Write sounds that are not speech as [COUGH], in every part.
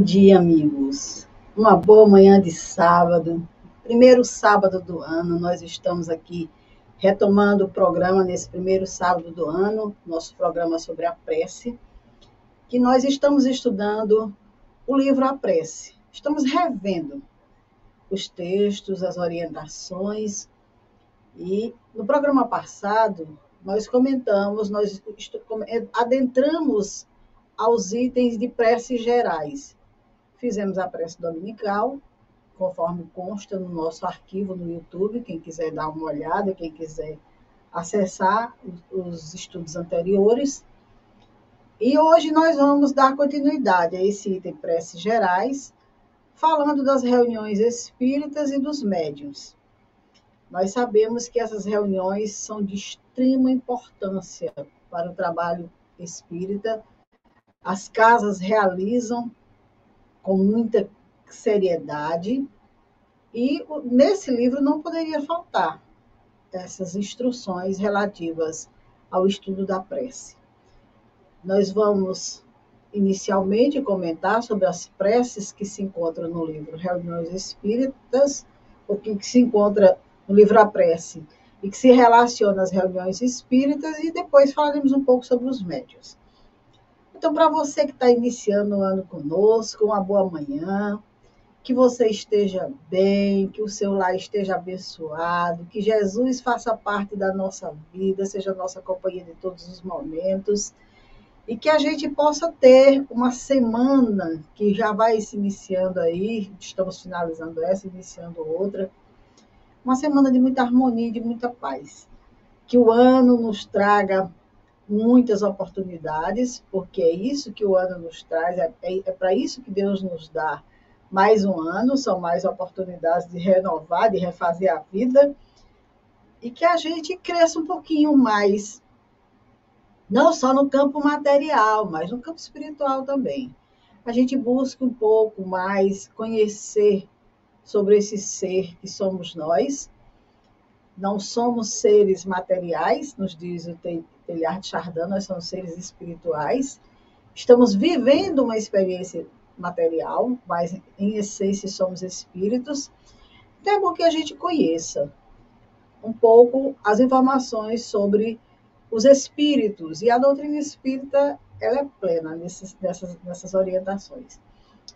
Bom dia, amigos. Uma boa manhã de sábado. Primeiro sábado do ano, nós estamos aqui retomando o programa nesse primeiro sábado do ano, nosso programa sobre a prece, que nós estamos estudando o livro A Prece. Estamos revendo os textos, as orientações e no programa passado nós comentamos, nós adentramos aos itens de preces gerais. Fizemos a prece dominical, conforme consta no nosso arquivo no YouTube, quem quiser dar uma olhada, quem quiser acessar os estudos anteriores. E hoje nós vamos dar continuidade a esse item preces gerais, falando das reuniões espíritas e dos médiuns. Nós sabemos que essas reuniões são de extrema importância para o trabalho espírita, as casas realizam com muita seriedade e nesse livro não poderia faltar essas instruções relativas ao estudo da prece. Nós vamos inicialmente comentar sobre as preces que se encontram no livro Reuniões Espíritas, o que se encontra no livro A Prece e que se relaciona às reuniões espíritas, e depois falaremos um pouco sobre os médios. Então, para você que está iniciando o ano conosco, uma boa manhã, que você esteja bem, que o seu lar esteja abençoado, que Jesus faça parte da nossa vida, seja nossa companhia de todos os momentos, e que a gente possa ter uma semana que já vai se iniciando aí, estamos finalizando essa, iniciando outra, uma semana de muita harmonia e de muita paz. Que o ano nos traga muitas oportunidades, porque é isso que o ano nos traz, é, é, é para isso que Deus nos dá mais um ano, são mais oportunidades de renovar, de refazer a vida, e que a gente cresça um pouquinho mais, não só no campo material, mas no campo espiritual também. A gente busca um pouco mais conhecer sobre esse ser que somos nós. Não somos seres materiais, nos diz o Teilhard Chardin, nós somos seres espirituais, estamos vivendo uma experiência material, mas em essência somos espíritos. Então é bom que a gente conheça um pouco as informações sobre os espíritos, e a doutrina espírita ela é plena nesses, nessas, nessas orientações.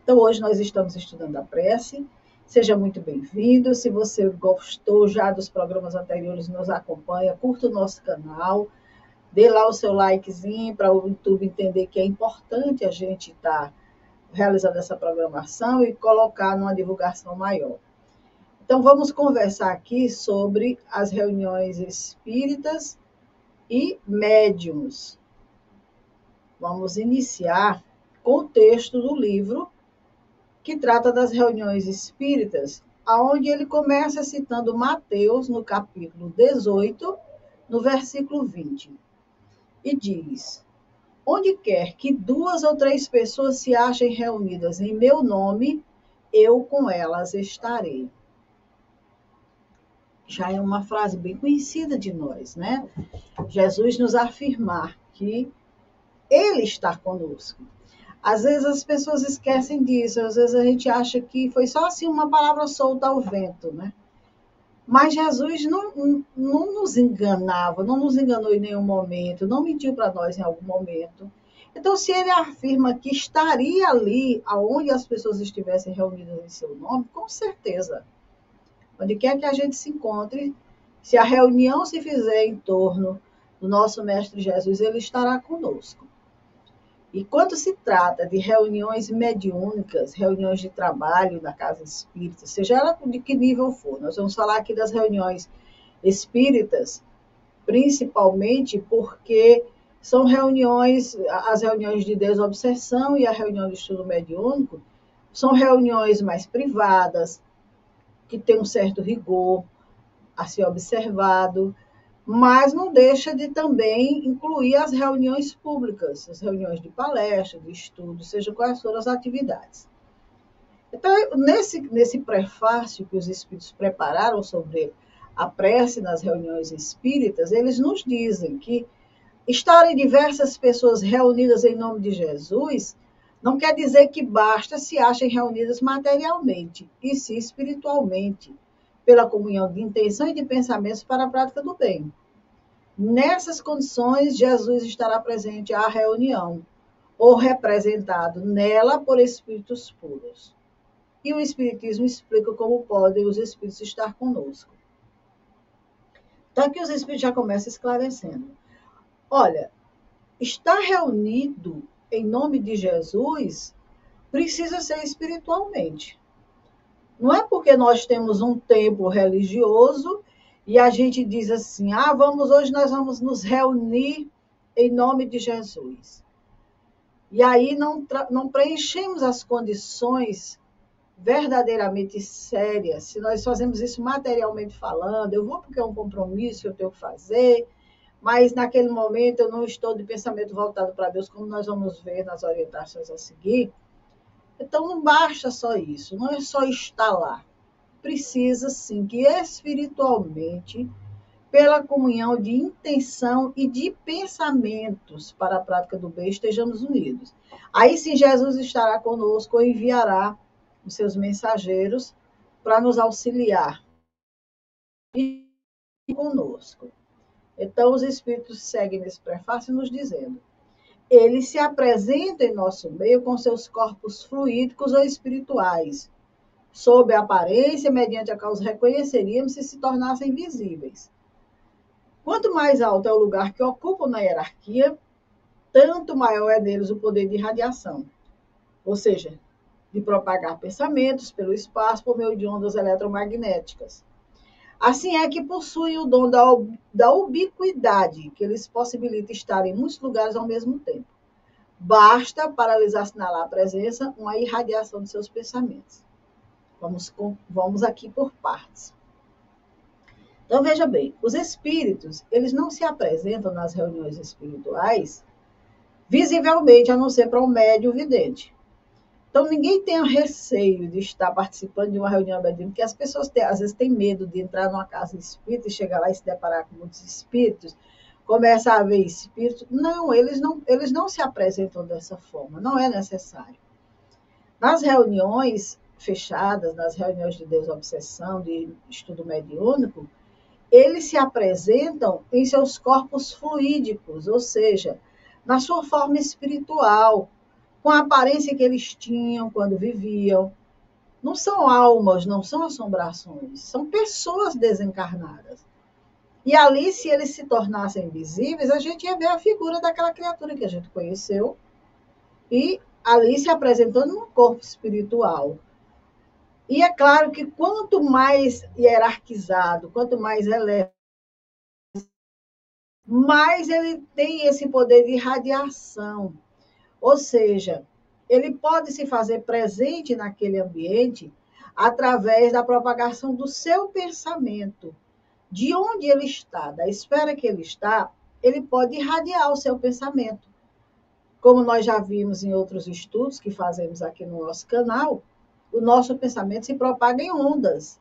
Então, hoje nós estamos estudando a prece. Seja muito bem-vindo. Se você gostou já dos programas anteriores, nos acompanha, curta o nosso canal, Dê lá o seu likezinho para o YouTube entender que é importante a gente estar tá realizando essa programação e colocar numa divulgação maior. Então, vamos conversar aqui sobre as reuniões espíritas e médiums. Vamos iniciar com o texto do livro que trata das reuniões espíritas, aonde ele começa citando Mateus no capítulo 18, no versículo 20. E diz: Onde quer que duas ou três pessoas se achem reunidas em meu nome, eu com elas estarei. Já é uma frase bem conhecida de nós, né? Jesus nos afirmar que Ele está conosco. Às vezes as pessoas esquecem disso, às vezes a gente acha que foi só assim uma palavra solta ao vento, né? Mas Jesus não, não nos enganava, não nos enganou em nenhum momento, não mentiu para nós em algum momento. Então, se ele afirma que estaria ali, aonde as pessoas estivessem reunidas em seu nome, com certeza. Onde quer que a gente se encontre, se a reunião se fizer em torno do nosso Mestre Jesus, ele estará conosco. E quando se trata de reuniões mediúnicas, reuniões de trabalho na casa espírita, seja ela de que nível for, nós vamos falar aqui das reuniões espíritas, principalmente porque são reuniões, as reuniões de desobsessão e a reunião de estudo mediúnico, são reuniões mais privadas, que têm um certo rigor a ser observado, mas não deixa de também incluir as reuniões públicas, as reuniões de palestra, de estudo, seja quais forem as atividades. Então, nesse, nesse prefácio que os espíritos prepararam sobre a prece nas reuniões espíritas, eles nos dizem que estarem diversas pessoas reunidas em nome de Jesus não quer dizer que basta se achem reunidas materialmente, e sim espiritualmente pela comunhão de intenção e de pensamentos para a prática do bem. Nessas condições, Jesus estará presente à reunião, ou representado nela por espíritos puros. E o Espiritismo explica como podem os espíritos estar conosco. Então, aqui os espíritos já começam esclarecendo. Olha, estar reunido em nome de Jesus precisa ser espiritualmente. Não é porque nós temos um templo religioso e a gente diz assim: ah, vamos, hoje nós vamos nos reunir em nome de Jesus. E aí não, não preenchemos as condições verdadeiramente sérias, se nós fazemos isso materialmente falando, eu vou porque é um compromisso que eu tenho que fazer, mas naquele momento eu não estou de pensamento voltado para Deus, como nós vamos ver nas orientações a seguir. Então não basta só isso, não é só estar lá. Precisa sim que espiritualmente, pela comunhão de intenção e de pensamentos para a prática do bem, estejamos unidos. Aí sim Jesus estará conosco ou enviará os seus mensageiros para nos auxiliar e conosco. Então os espíritos seguem nesse prefácio nos dizendo: ele se apresenta em nosso meio com seus corpos fluídicos ou espirituais, sob a aparência mediante a qual os reconheceríamos se se tornassem visíveis. Quanto mais alto é o lugar que ocupam na hierarquia, tanto maior é neles o poder de radiação, ou seja, de propagar pensamentos pelo espaço por meio de ondas eletromagnéticas. Assim é que possuem o dom da, da ubiquidade, que lhes possibilita estar em muitos lugares ao mesmo tempo. Basta, para lhes assinalar a presença, uma irradiação de seus pensamentos. Vamos, vamos aqui por partes. Então, veja bem, os espíritos, eles não se apresentam nas reuniões espirituais visivelmente, a não ser para um médio vidente. Então, ninguém tenha receio de estar participando de uma reunião mediúnica, porque as pessoas têm, às vezes têm medo de entrar numa casa espírita e chegar lá e se deparar com muitos espíritos, começar a ver espíritos. Não, eles não, eles não se apresentam dessa forma, não é necessário. Nas reuniões fechadas, nas reuniões de desobsessão, de estudo mediúnico, eles se apresentam em seus corpos fluídicos, ou seja, na sua forma espiritual, com a aparência que eles tinham quando viviam. Não são almas, não são assombrações, são pessoas desencarnadas. E ali, se eles se tornassem visíveis, a gente ia ver a figura daquela criatura que a gente conheceu e ali se apresentando no corpo espiritual. E é claro que quanto mais hierarquizado, quanto mais elevado mais ele tem esse poder de radiação. Ou seja, ele pode se fazer presente naquele ambiente através da propagação do seu pensamento. De onde ele está, da esfera que ele está, ele pode irradiar o seu pensamento. Como nós já vimos em outros estudos que fazemos aqui no nosso canal, o nosso pensamento se propaga em ondas.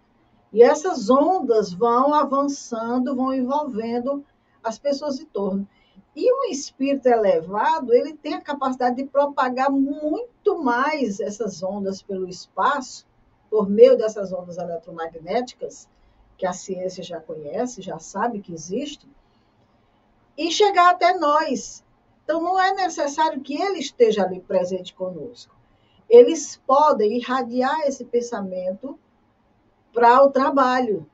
E essas ondas vão avançando, vão envolvendo as pessoas em torno. E um espírito elevado, ele tem a capacidade de propagar muito mais essas ondas pelo espaço, por meio dessas ondas eletromagnéticas, que a ciência já conhece, já sabe que existem, e chegar até nós. Então, não é necessário que ele esteja ali presente conosco. Eles podem irradiar esse pensamento para o trabalho,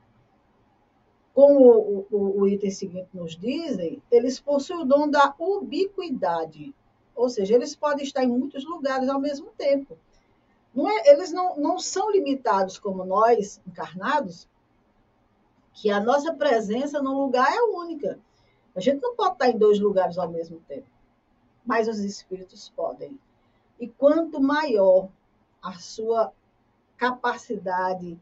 como o, o, o, item seguinte nos dizem, eles possuem o dom da ubiquidade. Ou seja, eles podem estar em muitos lugares ao mesmo tempo. Não é, eles não, não são limitados como nós, encarnados, que a nossa presença no lugar é única. A gente não pode estar em dois lugares ao mesmo tempo. Mas os espíritos podem. E quanto maior a sua capacidade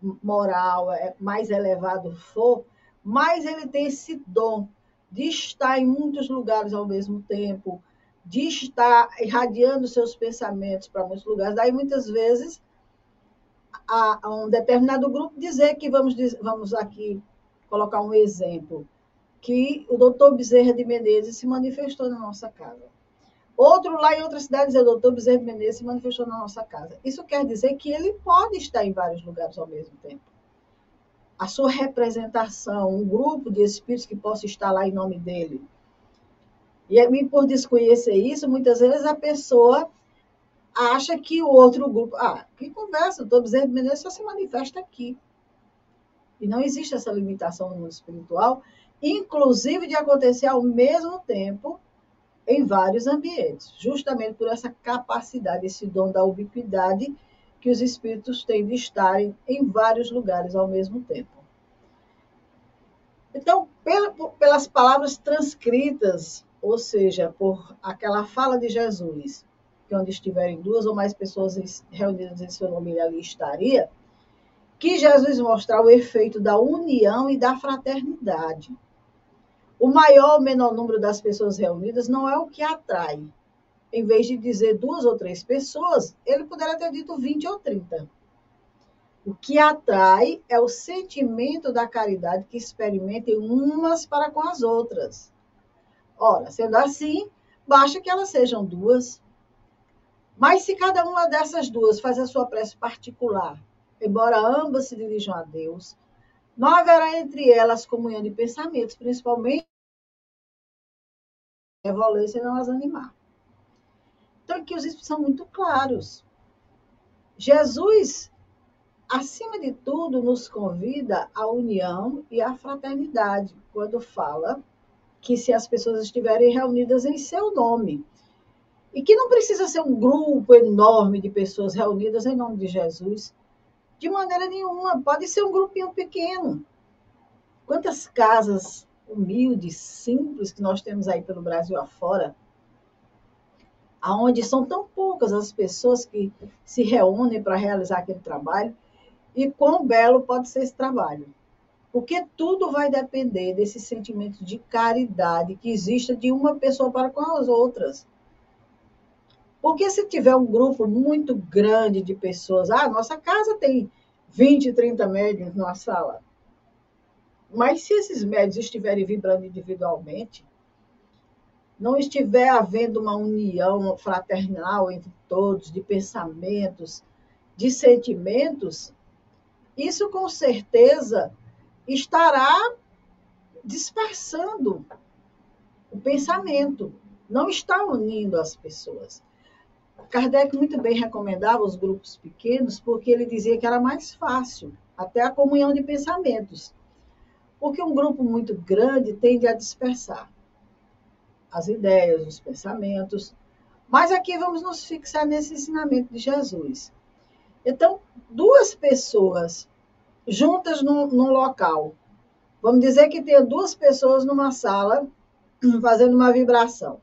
moral é, mais elevado for, mais ele tem esse dom de estar em muitos lugares ao mesmo tempo, de estar irradiando seus pensamentos para muitos lugares. Daí, muitas vezes, a, a um determinado grupo dizer que, vamos, vamos aqui colocar um exemplo, que o doutor Bezerra de Menezes se manifestou na nossa casa. Outro lá em outra cidade dizer, o doutor Bezerra de Menezes se manifestou na nossa casa. Isso quer dizer que ele pode estar em vários lugares ao mesmo tempo. A sua representação, um grupo de espíritos que possa estar lá em nome dele. E por desconhecer isso, muitas vezes a pessoa acha que o outro grupo. Ah, que conversa, doutor Bezerra de Menezes só se manifesta aqui. E não existe essa limitação no mundo espiritual, inclusive de acontecer ao mesmo tempo em vários ambientes, justamente por essa capacidade, esse dom da ubiquidade que os espíritos têm de estarem em vários lugares ao mesmo tempo. Então, pelas palavras transcritas, ou seja, por aquela fala de Jesus, que onde estiverem duas ou mais pessoas reunidas em seu nome, ele ali estaria, que Jesus mostrar o efeito da união e da fraternidade. O maior ou menor número das pessoas reunidas não é o que atrai. Em vez de dizer duas ou três pessoas, ele poderia ter dito 20 ou 30. O que atrai é o sentimento da caridade que experimentem umas para com as outras. Ora, sendo assim, basta que elas sejam duas. Mas se cada uma dessas duas faz a sua prece particular, embora ambas se dirijam a Deus, não haverá entre elas comunhão de pensamentos, principalmente a violência não as animar. Então, aqui os espíritos são muito claros. Jesus, acima de tudo, nos convida à união e à fraternidade, quando fala que se as pessoas estiverem reunidas em seu nome. E que não precisa ser um grupo enorme de pessoas reunidas em nome de Jesus, de maneira nenhuma. Pode ser um grupinho pequeno. Quantas casas humildes, simples que nós temos aí pelo Brasil afora, aonde são tão poucas as pessoas que se reúnem para realizar aquele trabalho e quão belo pode ser esse trabalho. Porque tudo vai depender desse sentimento de caridade que existe de uma pessoa para com as outras. Porque se tiver um grupo muito grande de pessoas, ah, nossa casa tem 20, 30 médios numa sala. Mas se esses médios estiverem vibrando individualmente, não estiver havendo uma união fraternal entre todos, de pensamentos, de sentimentos, isso com certeza estará dispersando o pensamento, não está unindo as pessoas. Kardec muito bem recomendava os grupos pequenos, porque ele dizia que era mais fácil, até a comunhão de pensamentos. Porque um grupo muito grande tende a dispersar as ideias, os pensamentos. Mas aqui vamos nos fixar nesse ensinamento de Jesus. Então, duas pessoas juntas num, num local, Vamos dizer que tenha duas pessoas numa sala [CLEARS THROAT] fazendo uma vibração.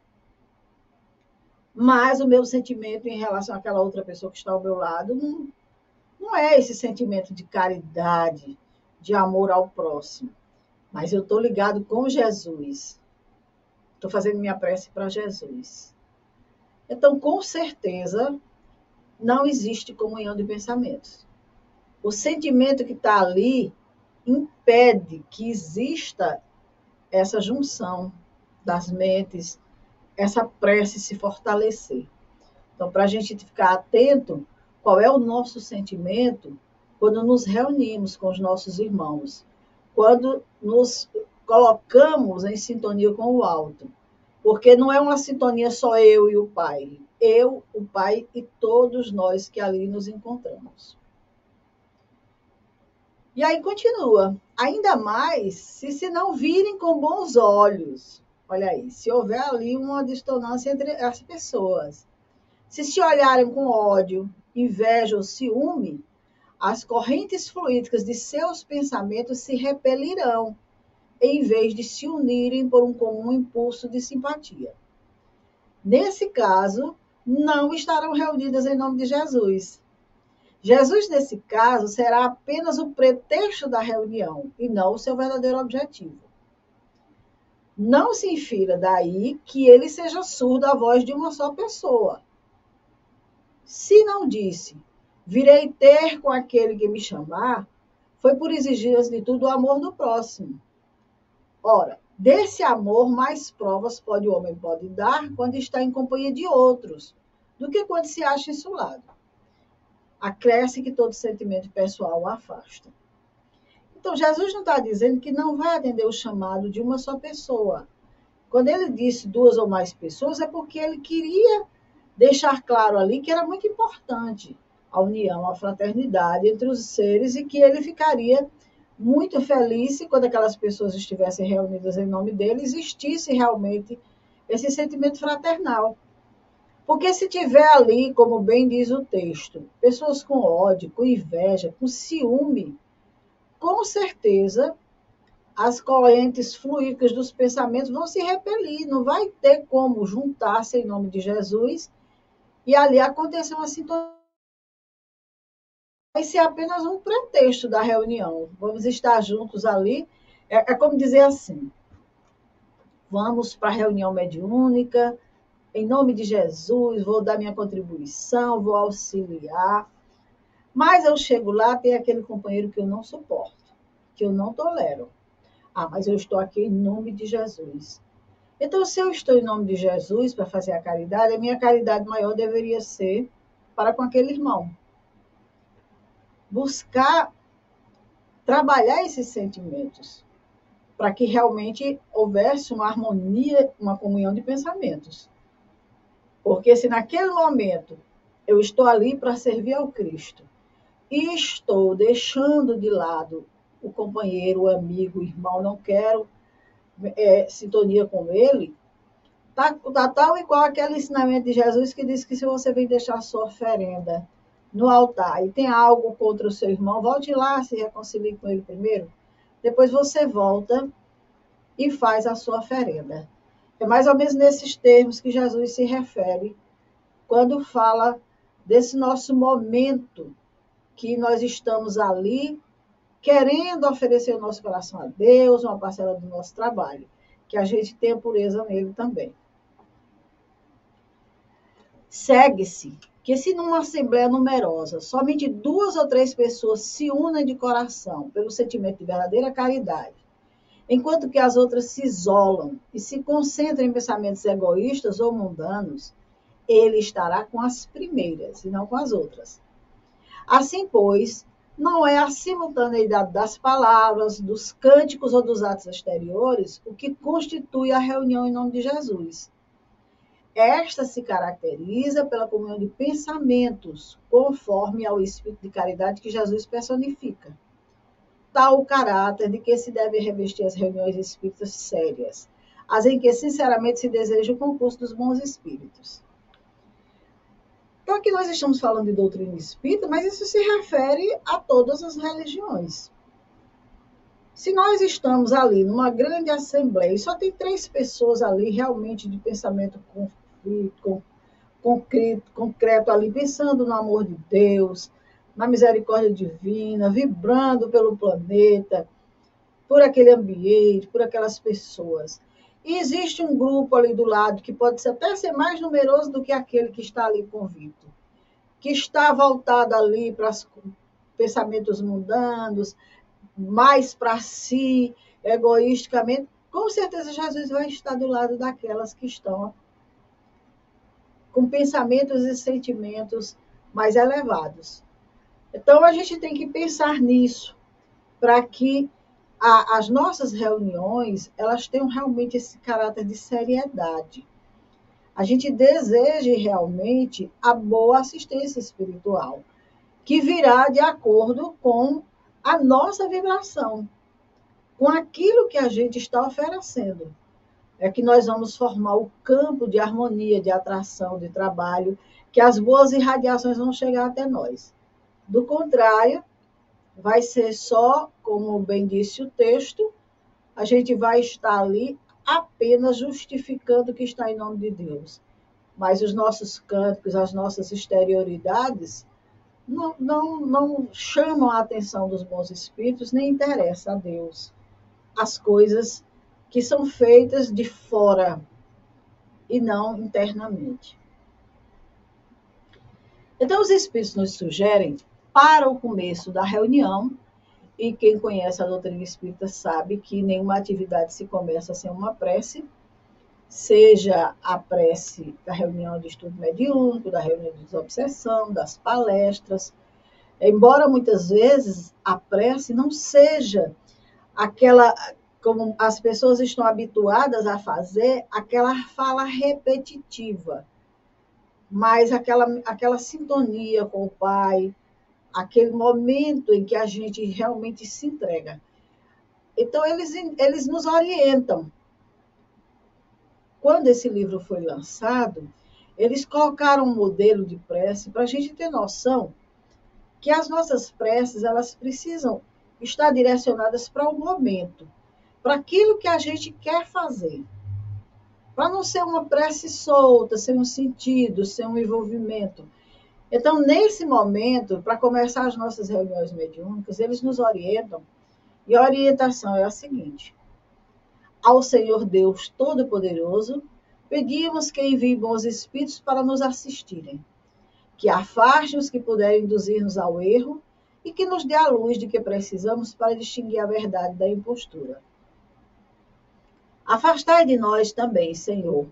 Mas o meu sentimento em relação àquela outra pessoa que está ao meu lado não, não é esse sentimento de caridade, de amor ao próximo. Mas eu estou ligado com Jesus. Estou fazendo minha prece para Jesus. Então, com certeza, não existe comunhão de pensamentos. O sentimento que está ali impede que exista essa junção das mentes, essa prece se fortalecer. Então, para a gente ficar atento, qual é o nosso sentimento quando nos reunimos com os nossos irmãos, quando nos colocamos em sintonia com o alto. Porque não é uma sintonia só eu e o Pai, eu, o Pai e todos nós que ali nos encontramos. E aí continua. Ainda mais se se não virem com bons olhos. Olha aí, se houver ali uma dissonância entre as pessoas. Se se olharem com ódio, inveja ou ciúme, as correntes fluídicas de seus pensamentos se repelirão, em vez de se unirem por um comum impulso de simpatia. Nesse caso, não estarão reunidas em nome de Jesus. Jesus, nesse caso, será apenas o pretexto da reunião e não o seu verdadeiro objetivo. Não se infira daí que ele seja surdo à voz de uma só pessoa. Se não disse, virei ter com aquele que me chamar, foi por exigir de tudo o amor do próximo. Ora, desse amor mais provas pode o homem pode dar quando está em companhia de outros, do que quando se acha insulado. Acresce que todo sentimento pessoal o afasta. Então, Jesus não está dizendo que não vai atender o chamado de uma só pessoa. Quando ele disse duas ou mais pessoas, é porque ele queria deixar claro ali que era muito importante a união, a fraternidade entre os seres e que ele ficaria muito feliz se quando aquelas pessoas estivessem reunidas em nome dele, existisse realmente esse sentimento fraternal. Porque se tiver ali, como bem diz o texto, pessoas com ódio, com inveja, com ciúme, com certeza as correntes fluídicas dos pensamentos vão se repelir, não vai ter como juntar-se em nome de Jesus e ali acontecer uma sintonia. Ser apenas um pretexto da reunião. Vamos estar juntos ali. É, é como dizer assim: vamos para a reunião mediúnica, em nome de Jesus, vou dar minha contribuição, vou auxiliar. Mas eu chego lá, tem aquele companheiro que eu não suporto, que eu não tolero. Ah, mas eu estou aqui em nome de Jesus. Então, se eu estou em nome de Jesus para fazer a caridade, a minha caridade maior deveria ser para com aquele irmão. Buscar trabalhar esses sentimentos para que realmente houvesse uma harmonia, uma comunhão de pensamentos. Porque se naquele momento eu estou ali para servir ao Cristo, e estou deixando de lado o companheiro, o amigo, o irmão, não quero é, sintonia com ele, tá, tá tal igual aquele ensinamento de Jesus que diz que se você vem deixar sua oferenda no altar e tem algo contra o seu irmão, volte lá, se reconcilie com ele primeiro, depois você volta e faz a sua oferenda. É mais ou menos nesses termos que Jesus se refere quando fala desse nosso momento que nós estamos ali querendo oferecer o nosso coração a Deus, uma parcela do nosso trabalho, que a gente tenha pureza nele também. Segue-se que se numa assembleia numerosa somente duas ou três pessoas se unem de coração pelo sentimento de verdadeira caridade, enquanto que as outras se isolam e se concentram em pensamentos egoístas ou mundanos, ele estará com as primeiras e não com as outras. Assim, pois, não é a simultaneidade das palavras, dos cânticos ou dos atos exteriores o que constitui a reunião em nome de Jesus. Esta se caracteriza pela comunhão de pensamentos, conforme ao espírito de caridade que Jesus personifica. Tal o caráter de que se deve revestir as reuniões espíritas sérias, as em que sinceramente se deseja o concurso dos bons espíritos. Então, aqui nós estamos falando de doutrina espírita, mas isso se refere a todas as religiões. Se nós estamos ali numa grande assembleia e só tem três pessoas ali realmente de pensamento concreto, concreto ali, pensando no amor de Deus, na misericórdia divina, vibrando pelo planeta, por aquele ambiente, por aquelas pessoas. E existe um grupo ali do lado que pode até ser mais numeroso do que aquele que está ali convicto, que está voltado ali para os pensamentos mundanos, mais para si, egoisticamente, com certeza Jesus vai estar do lado daquelas que estão com pensamentos e sentimentos mais elevados. Então, a gente tem que pensar nisso, para que a, as nossas reuniões, elas tenham realmente esse caráter de seriedade. A gente deseja realmente a boa assistência espiritual, que virá de acordo com a nossa vibração, com aquilo que a gente está oferecendo. É que nós vamos formar o campo de harmonia, de atração, de trabalho, que as boas irradiações vão chegar até nós. Do contrário, vai ser só, como bem disse o texto, a gente vai estar ali apenas justificando que está em nome de Deus. Mas os nossos cânticos, as nossas exterioridades, não, não, não chamam a atenção dos bons espíritos, nem interessa a Deus as coisas que são feitas de fora e não internamente. Então, os espíritos nos sugerem, para o começo da reunião, e quem conhece a doutrina espírita sabe que nenhuma atividade se começa sem uma prece, seja a prece da reunião de estudo mediúnico, da reunião de desobsessão, das palestras. Embora muitas vezes a prece não seja aquela, como as pessoas estão habituadas a fazer, aquela fala repetitiva, mas aquela, aquela sintonia com o Pai, aquele momento em que a gente realmente se entrega. Então, eles, eles nos orientam quando esse livro foi lançado, eles colocaram um modelo de prece para a gente ter noção que as nossas preces elas precisam estar direcionadas para o momento, para aquilo que a gente quer fazer. Para não ser uma prece solta, sem um sentido, sem um envolvimento. Então, nesse momento, para começar as nossas reuniões mediúnicas, eles nos orientam, e a orientação é a seguinte: ao Senhor Deus Todo-Poderoso, pedimos que envie bons espíritos para nos assistirem, que afaste os que puderem induzir-nos ao erro e que nos dê a luz de que precisamos para distinguir a verdade da impostura. Afastai de nós também, Senhor,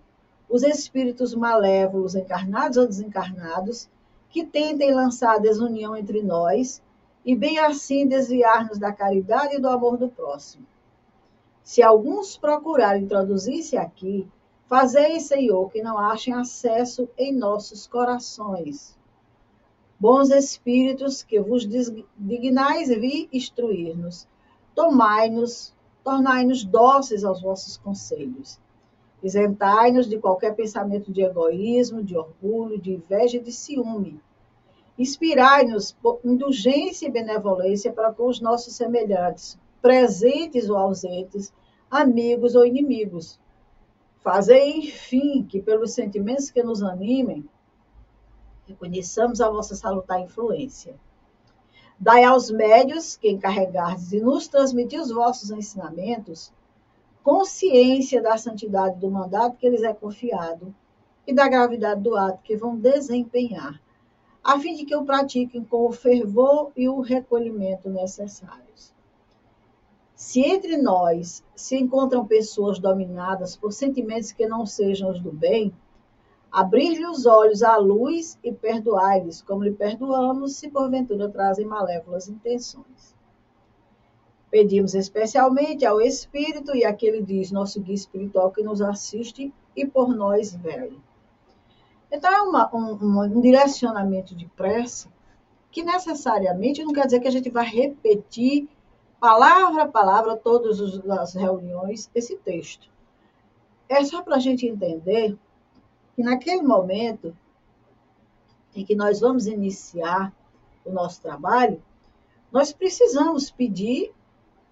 os espíritos malévolos, encarnados ou desencarnados, que tentem lançar desunião entre nós e bem assim desviar-nos da caridade e do amor do próximo se alguns procurarem introduzir-se aqui, fazei, Senhor, que não achem acesso em nossos corações. Bons espíritos, que vos dignais vir instruir-nos, tomai-nos, tornai-nos dóceis aos vossos conselhos. Isentai-nos de qualquer pensamento de egoísmo, de orgulho, de inveja e de ciúme. Inspirai-nos indulgência e benevolência para com os nossos semelhantes, presentes ou ausentes, amigos ou inimigos. Fazei, enfim, que pelos sentimentos que nos animem, reconheçamos a vossa salutar influência. Dai aos médios que encarregardes e nos transmitir os vossos ensinamentos, consciência da santidade do mandato que lhes é confiado e da gravidade do ato que vão desempenhar, a fim de que o pratiquem com o fervor e o recolhimento necessários. Se entre nós se encontram pessoas dominadas por sentimentos que não sejam os do bem, abrir-lhe os olhos à luz e perdoai-lhes, como lhe perdoamos, se porventura trazem malévolas intenções. Pedimos especialmente ao Espírito e àquele diz, nosso guia espiritual que nos assiste e por nós vele. Então, é uma, um, um direcionamento de prece que necessariamente não quer dizer que a gente vai repetir palavra a palavra, todas as reuniões, esse texto. É só para a gente entender que naquele momento em que nós vamos iniciar o nosso trabalho, nós precisamos pedir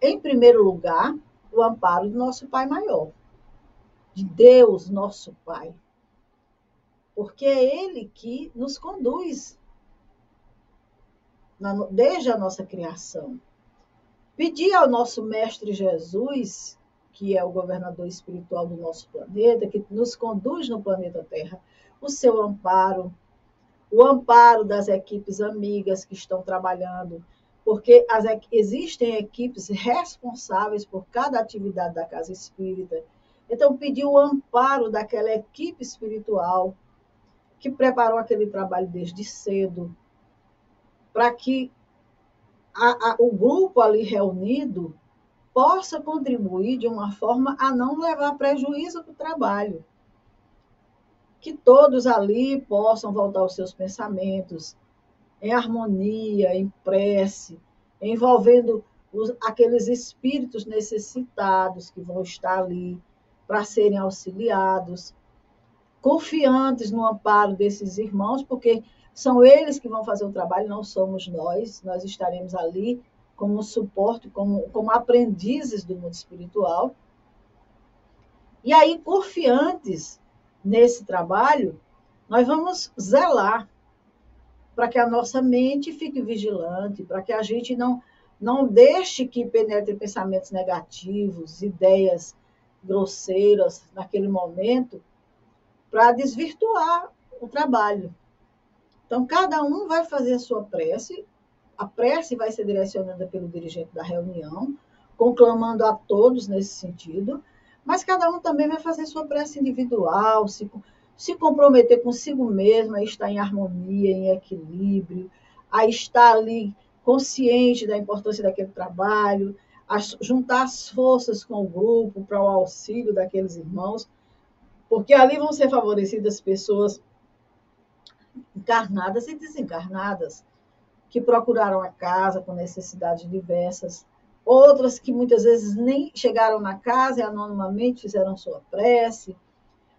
em primeiro lugar, o amparo do nosso Pai maior, de Deus, nosso Pai. Porque é Ele que nos conduz desde a nossa criação. Pedir ao nosso Mestre Jesus, que é o governador espiritual do nosso planeta, que nos conduz no planeta Terra, o seu amparo, o amparo das equipes amigas que estão trabalhando, porque as, existem equipes responsáveis por cada atividade da casa espírita. Então, pedir o amparo daquela equipe espiritual que preparou aquele trabalho desde cedo, para que a, a, o grupo ali reunido possa contribuir de uma forma a não levar prejuízo para o trabalho. Que todos ali possam voltar aos seus pensamentos em harmonia, em prece, envolvendo os, aqueles espíritos necessitados que vão estar ali para serem auxiliados, confiantes no amparo desses irmãos, porque são eles que vão fazer o trabalho, não somos nós, nós estaremos ali como suporte, como, como aprendizes do mundo espiritual. E aí, confiantes nesse trabalho, nós vamos zelar para que a nossa mente fique vigilante, para que a gente não, não deixe que penetre pensamentos negativos, ideias grosseiras naquele momento, para desvirtuar o trabalho. Então, cada um vai fazer a sua prece, a prece vai ser direcionada pelo dirigente da reunião, conclamando a todos nesse sentido, mas cada um também vai fazer sua prece individual, se, se comprometer consigo mesmo a estar em harmonia, em equilíbrio, a estar ali consciente da importância daquele trabalho, a juntar as forças com o grupo para o auxílio daqueles irmãos, porque ali vão ser favorecidas pessoas encarnadas e desencarnadas que procuraram a casa com necessidades diversas, outras que muitas vezes nem chegaram na casa e anonimamente fizeram sua prece,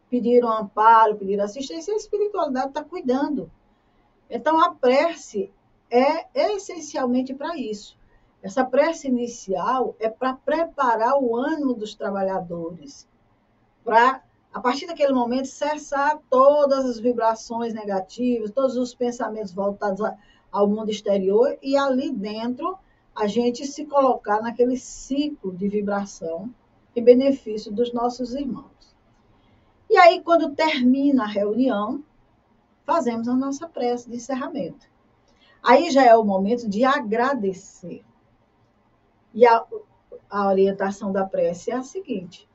pediram amparo, pediram assistência, a espiritualidade está cuidando. Então, a prece é, é essencialmente para isso. Essa prece inicial é para preparar o ânimo dos trabalhadores, para, a partir daquele momento, cessar todas as vibrações negativas, todos os pensamentos voltados ao mundo exterior e ali dentro a gente se colocar naquele ciclo de vibração em benefício dos nossos irmãos. E aí, quando termina a reunião, fazemos a nossa prece de encerramento. Aí já é o momento de agradecer. E a, a orientação da prece é a seguinte: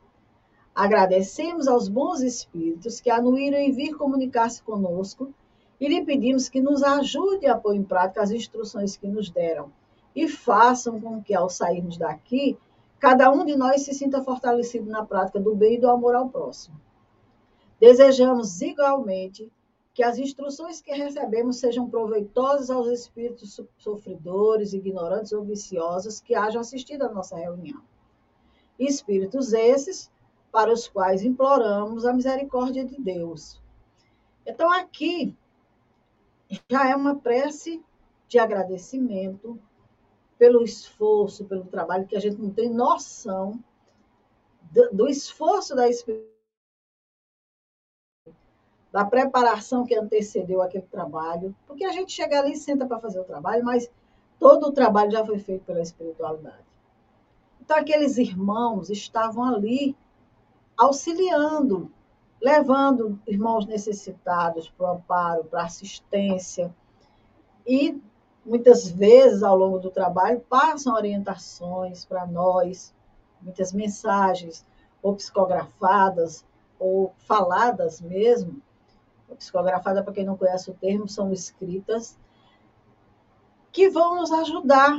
agradecemos aos bons espíritos que anuíram em vir comunicar-se conosco e lhe pedimos que nos ajude a pôr em prática as instruções que nos deram e façam com que, ao sairmos daqui, cada um de nós se sinta fortalecido na prática do bem e do amor ao próximo. Desejamos igualmente que as instruções que recebemos sejam proveitosas aos espíritos sofredores, ignorantes ou viciosos que hajam assistido à nossa reunião. Espíritos esses para os quais imploramos a misericórdia de Deus. Então, aqui já é uma prece de agradecimento pelo esforço, pelo trabalho, que a gente não tem noção do, do esforço da da preparação que antecedeu aquele trabalho, porque a gente chega ali e senta para fazer o trabalho, mas todo o trabalho já foi feito pela espiritualidade. Então, aqueles irmãos estavam ali auxiliando, levando irmãos necessitados para o amparo, para assistência, e muitas vezes ao longo do trabalho passam orientações para nós, muitas mensagens, ou psicografadas, ou faladas mesmo. Psicografada, para quem não conhece o termo, são escritas, que vão nos ajudar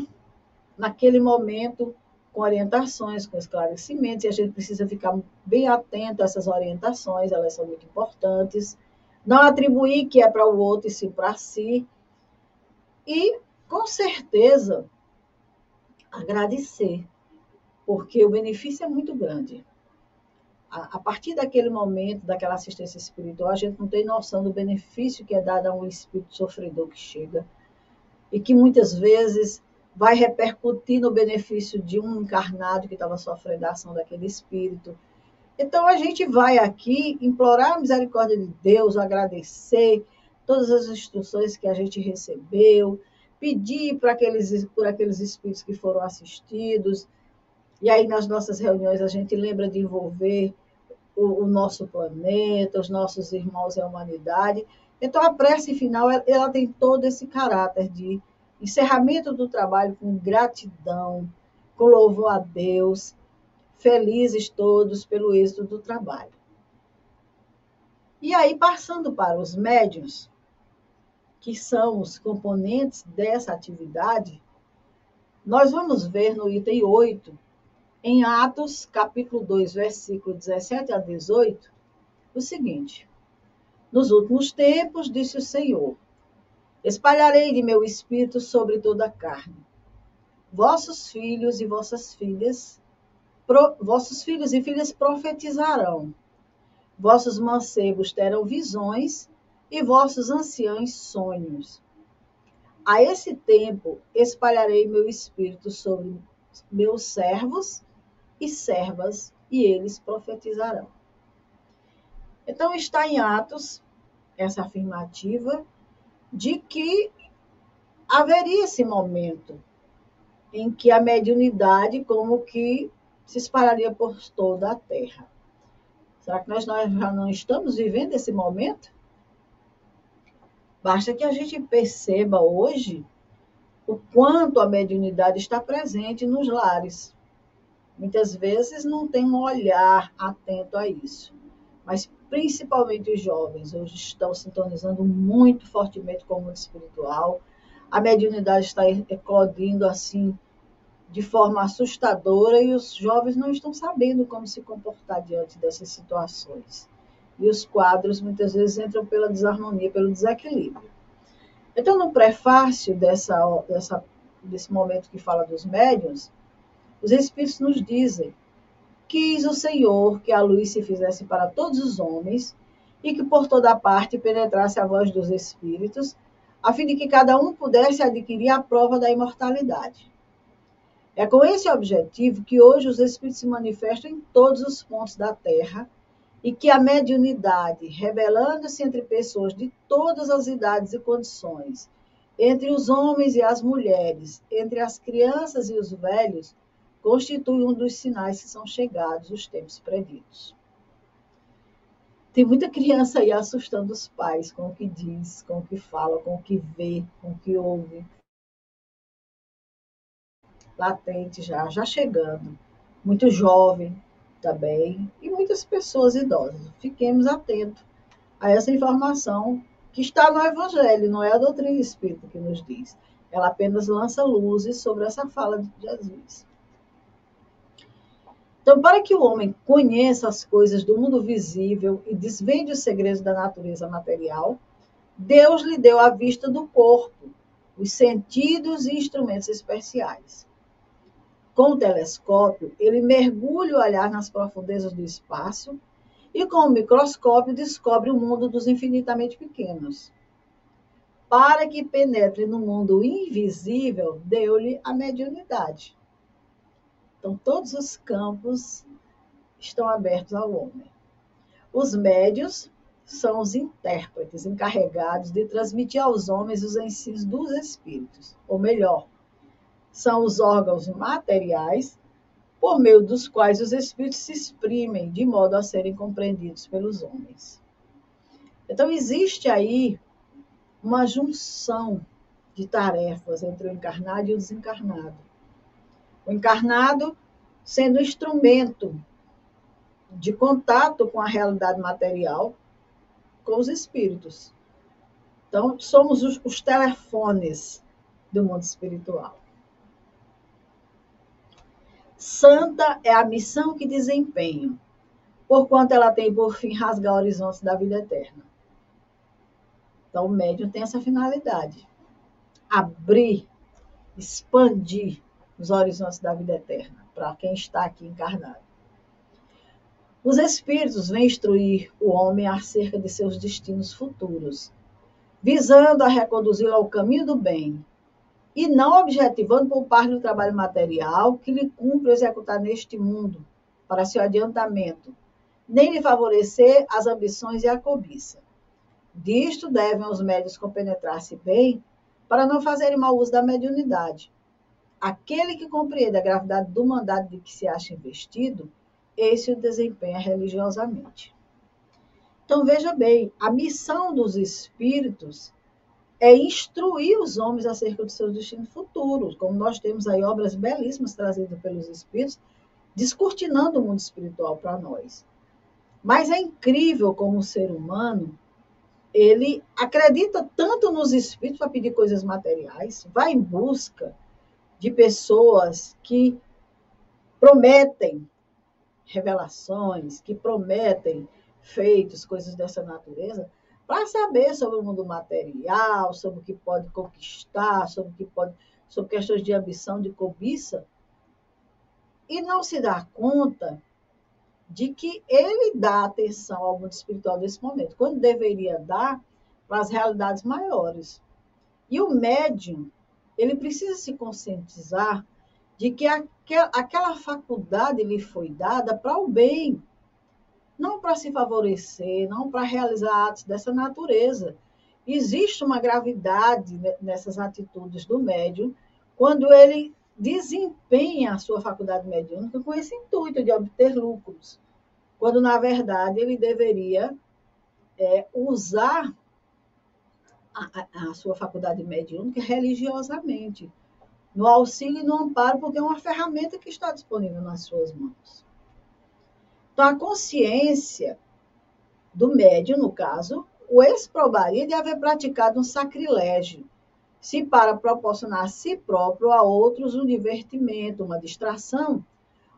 naquele momento com orientações, com esclarecimentos, e a gente precisa ficar bem atento a essas orientações, elas são muito importantes. Não atribuir que é para o outro e sim para si, e, com certeza, agradecer, porque o benefício é muito grande. A, a, partir daquele momento, daquela assistência espiritual, a gente não tem noção do benefício que é dado a um espírito sofredor que chega e que muitas vezes vai repercutir no benefício de um encarnado que estava sofrendo a ação daquele espírito. Então a gente vai aqui implorar a misericórdia de Deus, agradecer todas as instruções que a gente recebeu, pedir para aqueles, por aqueles espíritos que foram assistidos. E aí nas nossas reuniões a gente lembra de envolver o, o nosso planeta, os nossos irmãos e a humanidade. Então a prece final ela, tem todo esse caráter de encerramento do trabalho com gratidão, com louvor a Deus, felizes todos pelo êxito do trabalho. E aí, passando para os médios, que são os componentes dessa atividade, nós vamos ver no item 8, em Atos, capítulo 2, versículo 17 a 18, o seguinte: Nos últimos tempos, disse o Senhor, Espalharei de meu espírito sobre toda a carne. Vossos filhos e vossas filhas, pro, vossos filhos e filhas profetizarão. Vossos mancebos terão visões e vossos anciãos sonhos. A esse tempo espalharei meu espírito sobre meus servos e servas, e eles profetizarão. Então está em Atos essa afirmativa de que haveria esse momento em que a mediunidade como que se espalharia por toda a Terra. Será que nós, nós já não estamos vivendo esse momento? Basta que a gente perceba hoje o quanto a mediunidade está presente nos lares. Muitas vezes não tem um olhar atento a isso, mas principalmente os jovens, hoje estão sintonizando muito fortemente com o mundo espiritual. A mediunidade está eclodindo assim de forma assustadora e os jovens não estão sabendo como se comportar diante dessas situações. E os quadros muitas vezes entram pela desarmonia, pelo desequilíbrio. Então, no prefácio dessa, dessa, desse momento que fala dos médiuns, os Espíritos nos dizem quis o Senhor que a luz se fizesse para todos os homens e que por toda parte penetrasse a voz dos Espíritos, a fim de que cada um pudesse adquirir a prova da imortalidade. É com esse objetivo que hoje os Espíritos se manifestam em todos os pontos da Terra e que a mediunidade, revelando-se entre pessoas de todas as idades e condições, entre os homens e as mulheres, entre as crianças e os velhos, constitui um dos sinais que são chegados os tempos preditos. Tem muita criança aí assustando os pais com o que diz, com o que fala, com o que vê, com o que ouve. Latente já, já chegando. Muito jovem também e muitas pessoas idosas. Fiquemos atentos a essa informação que está no Evangelho, não é a doutrina espírita que nos diz. Ela apenas lança luzes sobre essa fala de Jesus. Então, para que o homem conheça as coisas do mundo visível e desvende os segredos da natureza material, Deus lhe deu a vista do corpo, os sentidos e instrumentos especiais. Com o telescópio, ele mergulha o olhar nas profundezas do espaço e com o microscópio descobre o mundo dos infinitamente pequenos. Para que penetre no mundo invisível, deu-lhe a mediunidade. Então, todos os campos estão abertos ao homem. Os médios são os intérpretes encarregados de transmitir aos homens os ensinos dos espíritos, ou melhor, são os órgãos materiais por meio dos quais os espíritos se exprimem de modo a serem compreendidos pelos homens. Então, existe aí uma junção de tarefas entre o encarnado e o desencarnado. O encarnado sendo instrumento de contato com a realidade material, com os espíritos. Então, somos os, os telefones do mundo espiritual. Santa é a missão que desempenho, porquanto ela tem por fim rasgar horizontes da vida eterna. Então, o médium tem essa finalidade: abrir, expandir os horizontes da vida eterna, para quem está aqui encarnado. Os espíritos vêm instruir o homem acerca de seus destinos futuros, visando a reconduzi-lo ao caminho do bem e não objetivando por parte do trabalho material que lhe cumpre executar neste mundo, para seu adiantamento, nem lhe favorecer as ambições e a cobiça. Disto devem os médios compenetrar-se bem, para não fazerem mau uso da mediunidade. Aquele que compreende a gravidade do mandado de que se acha investido, esse o desempenha religiosamente. Então, veja bem, a missão dos espíritos é instruir os homens acerca do seu destino futuro, como nós temos aí obras belíssimas trazidas pelos espíritos, descortinando o mundo espiritual para nós. Mas é incrível como o ser humano, ele acredita tanto nos espíritos para pedir coisas materiais, vai em busca de pessoas que prometem revelações, que prometem feitos, coisas dessa natureza, para saber sobre o mundo material, sobre o que pode conquistar, sobre o que pode, sobre questões de ambição, de cobiça, e não se dá conta de que ele dá atenção ao mundo espiritual nesse momento, quando deveria dar para as realidades maiores. E o médium, ele precisa se conscientizar de que aquela faculdade lhe foi dada para o bem, não para se favorecer, não para realizar atos dessa natureza. Existe uma gravidade nessas atitudes do médium quando ele desempenha a sua faculdade mediúnica com esse intuito de obter lucros, quando na verdade ele deveria é, usar a, a, sua faculdade mediúnica religiosamente, no auxílio e no amparo, porque é uma ferramenta que está disponível nas suas mãos. Então, a consciência do médium, no caso, o exprobaria de haver praticado um sacrilégio, se para proporcionar a si próprio a outros um divertimento, uma distração,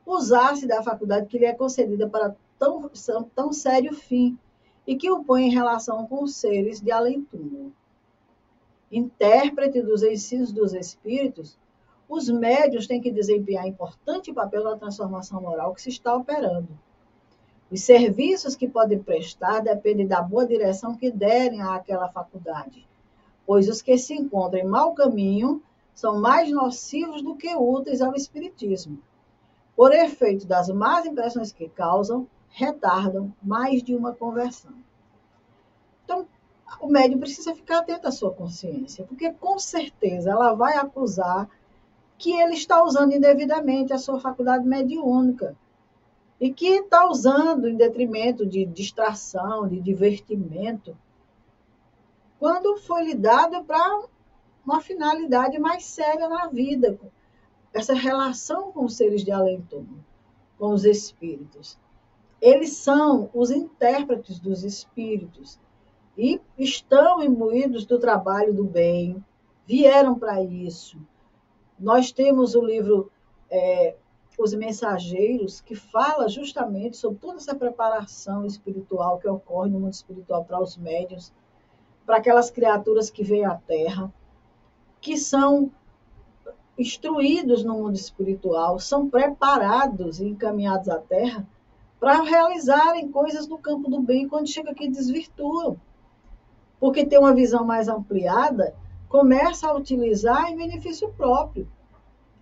usasse da faculdade que lhe é concedida para tão, tão sério fim e que o põe em relação com os seres de além-túmulo. Intérprete dos ensinos dos espíritos, os médios têm que desempenhar importante papel na transformação moral que se está operando os serviços que podem prestar dependem da boa direção que derem àquela faculdade, pois os que se encontram em mau caminho são mais nocivos do que úteis ao espiritismo. Por efeito das más impressões que causam, retardam mais de uma conversão. O médium precisa ficar atento à sua consciência, porque com certeza ela vai acusar que ele está usando indevidamente a sua faculdade mediúnica e que está usando em detrimento de distração, de divertimento, quando foi lhe dado para uma finalidade mais séria na vida, essa relação com os seres de além-túmulo, com os espíritos. Eles são os intérpretes dos espíritos e estão imbuídos do trabalho do bem, vieram para isso. Nós temos o livro é, os mensageiros, que fala justamente sobre toda essa preparação espiritual que ocorre no mundo espiritual para os médios, para aquelas criaturas que vêm à Terra, que são instruídos no mundo espiritual, são preparados e encaminhados à Terra para realizarem coisas no campo do bem, quando chega aqui desvirtuam. Porque tem uma visão mais ampliada, começa a utilizar em benefício próprio,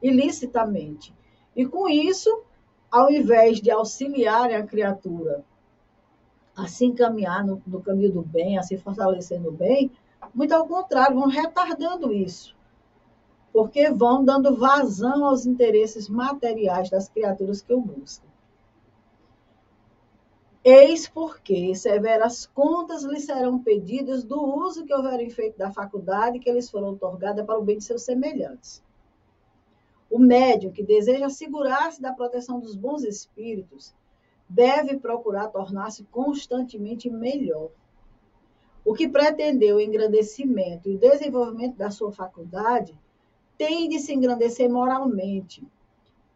ilicitamente. E com isso, ao invés de auxiliar a criatura a se encaminhar no, no caminho do bem, a se fortalecer no bem, muito ao contrário, vão retardando isso. Porque vão dando vazão aos interesses materiais das criaturas que o buscam. Eis porque severas contas lhes serão pedidas do uso que houverem feito da faculdade que eles foram otorgadas para o bem de seus semelhantes. O médium que deseja assegurar-se da proteção dos bons espíritos deve procurar tornar-se constantemente melhor. O que pretendeu o engrandecimento e o desenvolvimento da sua faculdade tem de se engrandecer moralmente,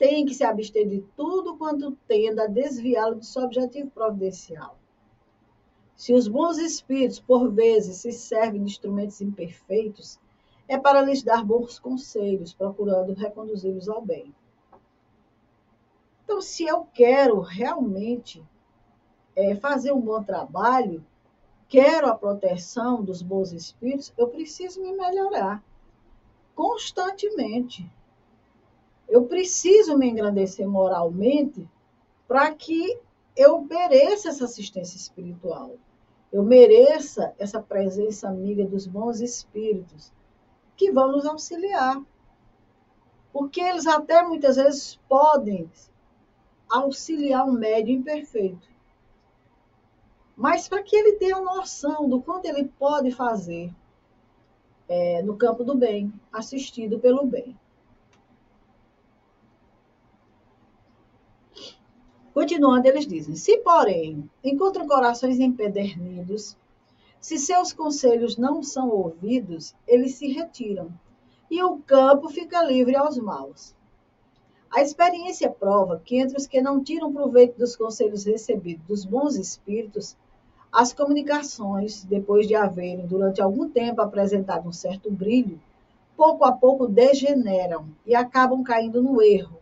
tem que se abster de tudo quanto tenda a desviá-lo do seu objetivo providencial. Se os bons espíritos, por vezes, se servem de instrumentos imperfeitos, é para lhes dar bons conselhos, procurando reconduzi-los ao bem. Então, se eu quero realmente é, fazer um bom trabalho, quero a proteção dos bons espíritos, eu preciso me melhorar. constantemente. Eu preciso me engrandecer moralmente para que eu mereça essa assistência espiritual. Eu mereça essa presença amiga dos bons espíritos que vão nos auxiliar. Porque eles até muitas vezes podem auxiliar um médium imperfeito. Mas para que ele tenha noção do quanto ele pode fazer é, no campo do bem, assistido pelo bem. Continuando, eles dizem: se, porém, encontram corações empedernidos, se seus conselhos não são ouvidos, eles se retiram e o campo fica livre aos maus. A experiência prova que entre os que não tiram proveito dos conselhos recebidos dos bons espíritos, as comunicações, depois de haverem durante algum tempo apresentado um certo brilho, pouco a pouco degeneram e acabam caindo no erro,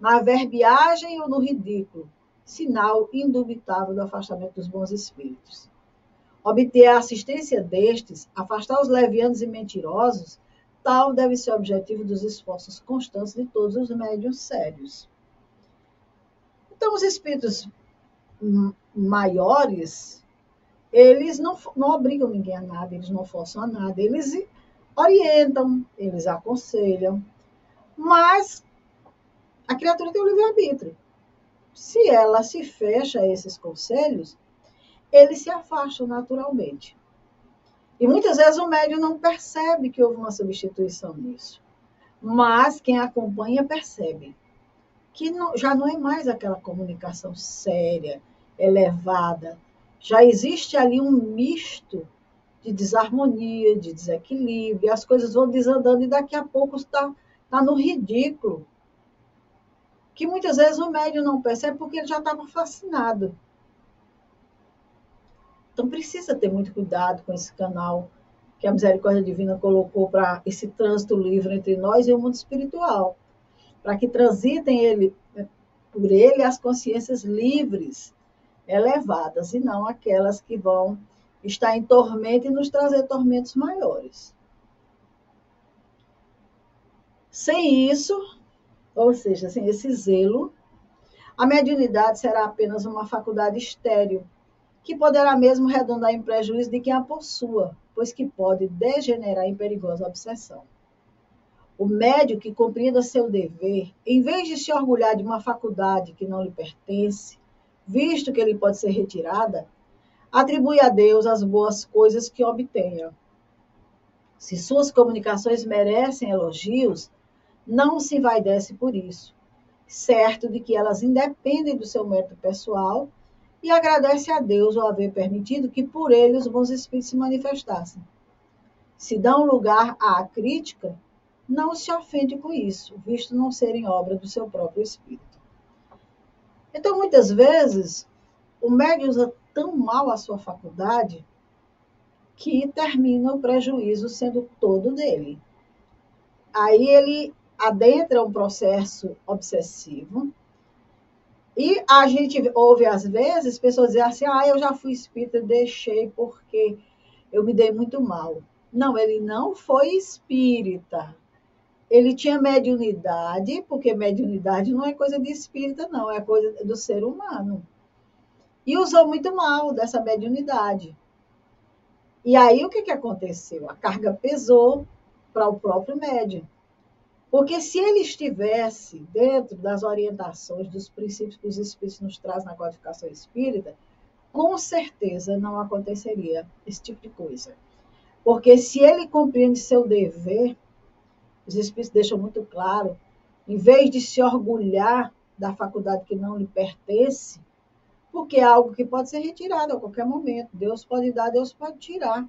na verbiagem ou no ridículo, sinal indubitável do afastamento dos bons espíritos. Obter a assistência destes, afastar os levianos e mentirosos, Tal deve ser o objetivo dos esforços constantes de todos os médios sérios. Então, os espíritos maiores, eles não, não obrigam ninguém a nada, eles não forçam a nada, eles orientam, eles aconselham, mas a criatura tem o livre-arbítrio. Se ela se fecha a esses conselhos, eles se afastam naturalmente. E muitas vezes o médium não percebe que houve uma substituição nisso. Mas quem acompanha percebe que não, já não é mais aquela comunicação séria, elevada. Já existe ali um misto de desarmonia, de desequilíbrio, as coisas vão desandando e daqui a pouco está tá no ridículo. Que muitas vezes o médium não percebe porque ele já estava fascinado. Então precisa ter muito cuidado com esse canal que a Misericórdia Divina colocou para esse trânsito livre entre nós e o mundo espiritual, para que transitem ele, por ele as consciências livres, elevadas, e não aquelas que vão estar em tormento e nos trazer tormentos maiores. Sem isso, ou seja, sem esse zelo, a mediunidade será apenas uma faculdade estéril, que poderá mesmo redundar em prejuízo de quem a possua, pois que pode degenerar em perigosa obsessão. O médio que compreenda seu dever, em vez de se orgulhar de uma faculdade que não lhe pertence, visto que ele pode ser retirada, atribui a Deus as boas coisas que obtenha. Se suas comunicações merecem elogios, não se envaidece por isso, certo de que elas independem do seu mérito pessoal e agradece a Deus o haver permitido que por ele os bons espíritos se manifestassem. Se dão lugar à crítica, não se ofende com isso, visto não serem obra do seu próprio espírito. Então, muitas vezes, o médium usa tão mal a sua faculdade que termina o prejuízo sendo todo dele. Aí ele adentra um processo obsessivo, e a gente ouve, às vezes, pessoas dizer assim: ah, eu já fui espírita, deixei porque eu me dei muito mal. Não, ele não foi espírita. Ele tinha mediunidade, porque mediunidade não é coisa de espírita, não, é coisa do ser humano. E usou muito mal dessa mediunidade. E aí o que, que aconteceu? A carga pesou para o próprio médium. Porque se ele estivesse dentro das orientações, dos princípios que os espíritos nos trazem na codificação espírita, com certeza não aconteceria esse tipo de coisa. Porque se ele compreende seu dever, os espíritos deixam muito claro, em vez de se orgulhar da faculdade que não lhe pertence, porque é algo que pode ser retirado a qualquer momento. Deus pode dar, Deus pode tirar.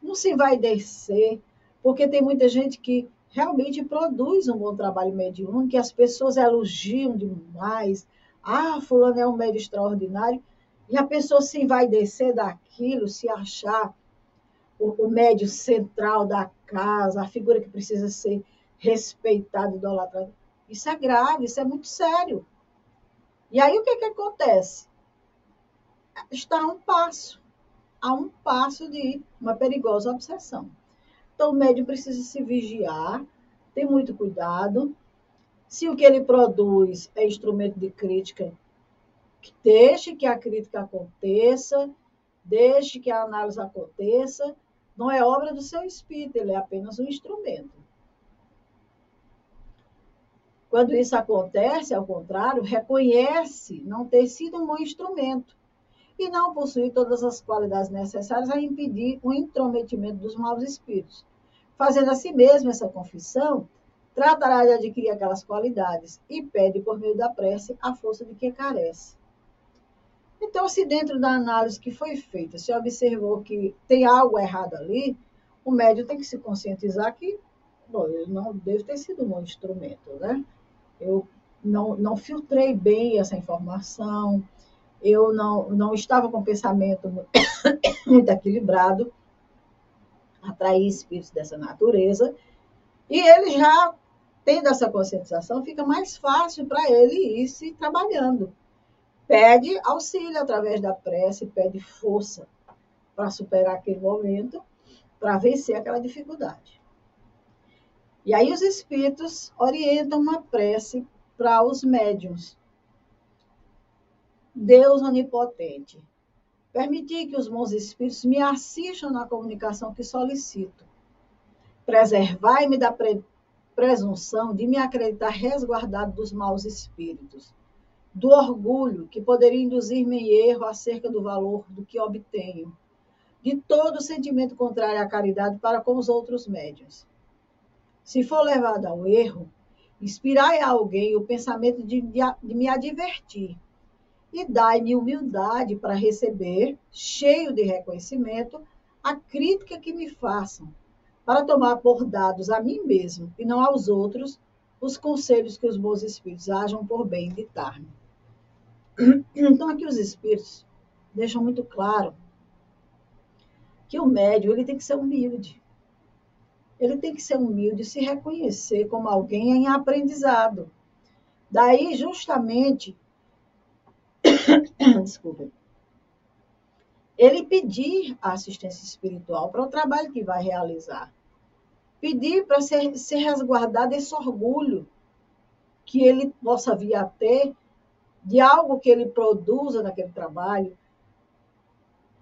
Não se vai descer, porque tem muita gente que realmente produz um bom trabalho mediúnico, que as pessoas elogiam demais. Ah, fulano é um médio extraordinário. E a pessoa se vai descer daquilo, se achar o, o médio central da casa, a figura que precisa ser respeitada, idolatrada. Isso é grave, isso é muito sério. E aí o que, que acontece? Está a um passo, a um passo de uma perigosa obsessão. Então, o médium precisa se vigiar, ter muito cuidado. Se o que ele produz é instrumento de crítica, deixe que a crítica aconteça, deixe que a análise aconteça. Não é obra do seu espírito, ele é apenas um instrumento. Quando isso acontece, ao contrário, reconhece não ter sido um bom instrumento e não possui todas as qualidades necessárias a impedir o intrometimento dos maus espíritos. Fazendo a si mesmo essa confissão, tratará de adquirir aquelas qualidades e pede por meio da prece a força de que carece. Então, se dentro da análise que foi feita se observou que tem algo errado ali, o médium tem que se conscientizar que bom, ele não deve ter sido um bom instrumento, né? Eu não, não filtrei bem essa informação, eu não, não estava com o pensamento [COUGHS] muito equilibrado, atrair espíritos dessa natureza, e ele já tendo essa conscientização, fica mais fácil para ele ir se trabalhando. Pede auxílio através da prece, pede força para superar aquele momento, para vencer aquela dificuldade. E aí os espíritos orientam uma prece para os médiums. Deus onipotente, permitir que os bons espíritos me assistam na comunicação que solicito. Preservai-me da pre presunção de me acreditar resguardado dos maus espíritos, do orgulho que poderia induzir-me em erro acerca do valor do que obtenho, de todo sentimento contrário à caridade para com os outros médios. Se for levado ao erro, inspirai a alguém o pensamento de, de, de me advertir e dai-me humildade para receber, cheio de reconhecimento, a crítica que me façam, para tomar por dados a mim mesmo e não aos outros os conselhos que os bons espíritos hajam por bem ditar-me. Então, aqui os espíritos deixam muito claro que o médium ele tem que ser humilde. Ele tem que ser humilde, se reconhecer como alguém em aprendizado. Daí, justamente, desculpa, ele pedir a assistência espiritual para o trabalho que vai realizar. Pedir para ser, ser resguardado esse orgulho que ele possa vir a ter de algo que ele produza naquele trabalho,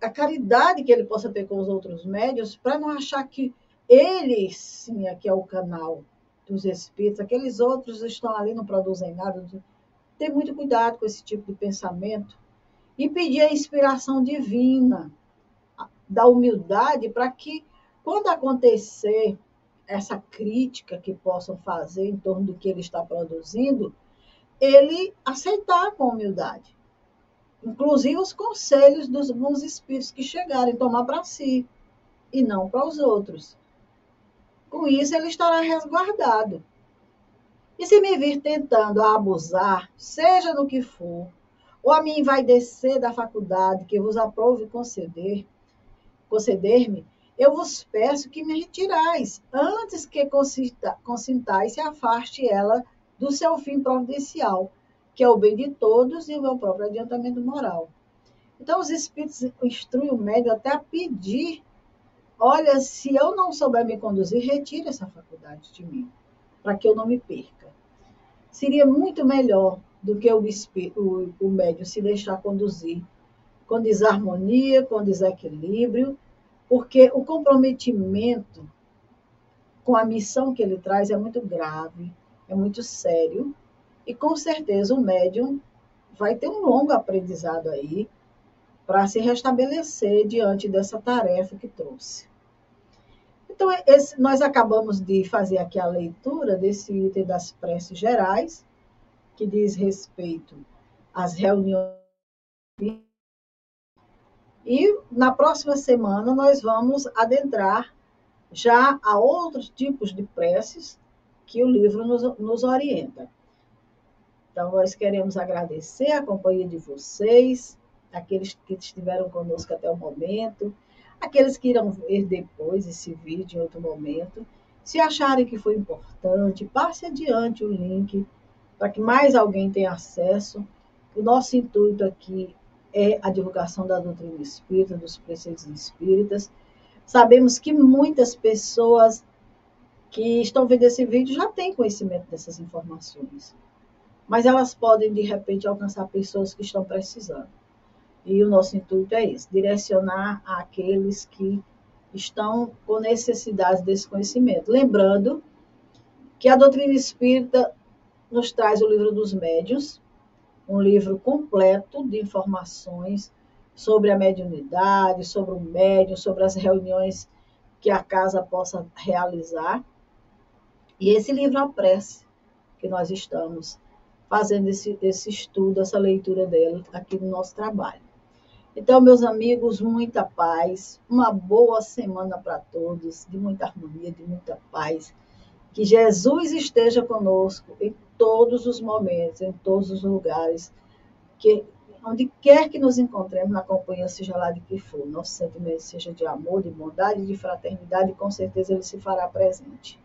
a caridade que ele possa ter com os outros médios, para não achar que ele, sim, aqui é o canal dos espíritos, aqueles outros estão ali, não produzem nada. Ter muito cuidado com esse tipo de pensamento e pedir a inspiração divina, da humildade, para que, quando acontecer essa crítica que possam fazer em torno do que ele está produzindo, ele aceitar com humildade. Inclusive os conselhos dos bons espíritos que chegarem, tomar para si e não para os outros. Com isso, ele estará resguardado. E se me vir tentando abusar, seja no que for, ou a mim vai descer da faculdade que vos aprove conceder, conceder-me, eu vos peço que me retirais, antes que consintais e afaste ela do seu fim providencial, que é o bem de todos e o meu próprio adiantamento moral. Então, os espíritos instruem o médium até a pedir: olha, se eu não souber me conduzir, retire essa faculdade de mim, para que eu não me perca. Seria muito melhor do que o, o, o médium se deixar conduzir com desarmonia, com desequilíbrio, porque o comprometimento com a missão que ele traz é muito grave, é muito sério, e com certeza o médium vai ter um longo aprendizado aí para se restabelecer diante dessa tarefa que trouxe. Então, esse, nós acabamos de fazer aqui a leitura desse item das preces gerais, que diz respeito às reuniões e na próxima semana nós vamos adentrar já a outros tipos de preces que o livro nos, nos orienta. Então, nós queremos agradecer a companhia de vocês, aqueles que estiveram conosco até o momento, aqueles que irão ver depois esse vídeo em outro momento. Se acharem que foi importante, passe adiante o link para que mais alguém tenha acesso. O nosso intuito aqui é a divulgação da doutrina espírita, dos preceitos espíritas, Sabemos que muitas pessoas que estão vendo esse vídeo já têm conhecimento dessas informações, mas elas podem, de repente, alcançar pessoas que estão precisando. E o nosso intuito é esse: direcionar aqueles que estão com necessidade desse conhecimento. Lembrando que a doutrina espírita nos traz o livro dos médios, um livro completo de informações sobre a mediunidade, sobre o médium, sobre as reuniões que a casa possa realizar. E esse livro A Prece, que nós estamos fazendo esse, esse estudo, essa leitura dele aqui no nosso trabalho. Então, meus amigos, muita paz, uma boa semana para todos, de muita harmonia, de muita paz. Que Jesus esteja conosco em todos os momentos, em todos os lugares, que onde quer que nos encontremos na companhia, seja lá de que for, nosso sentimento seja de amor, de bondade, de fraternidade, com certeza ele se fará presente.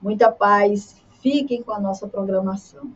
Muita paz, fiquem com a nossa programação.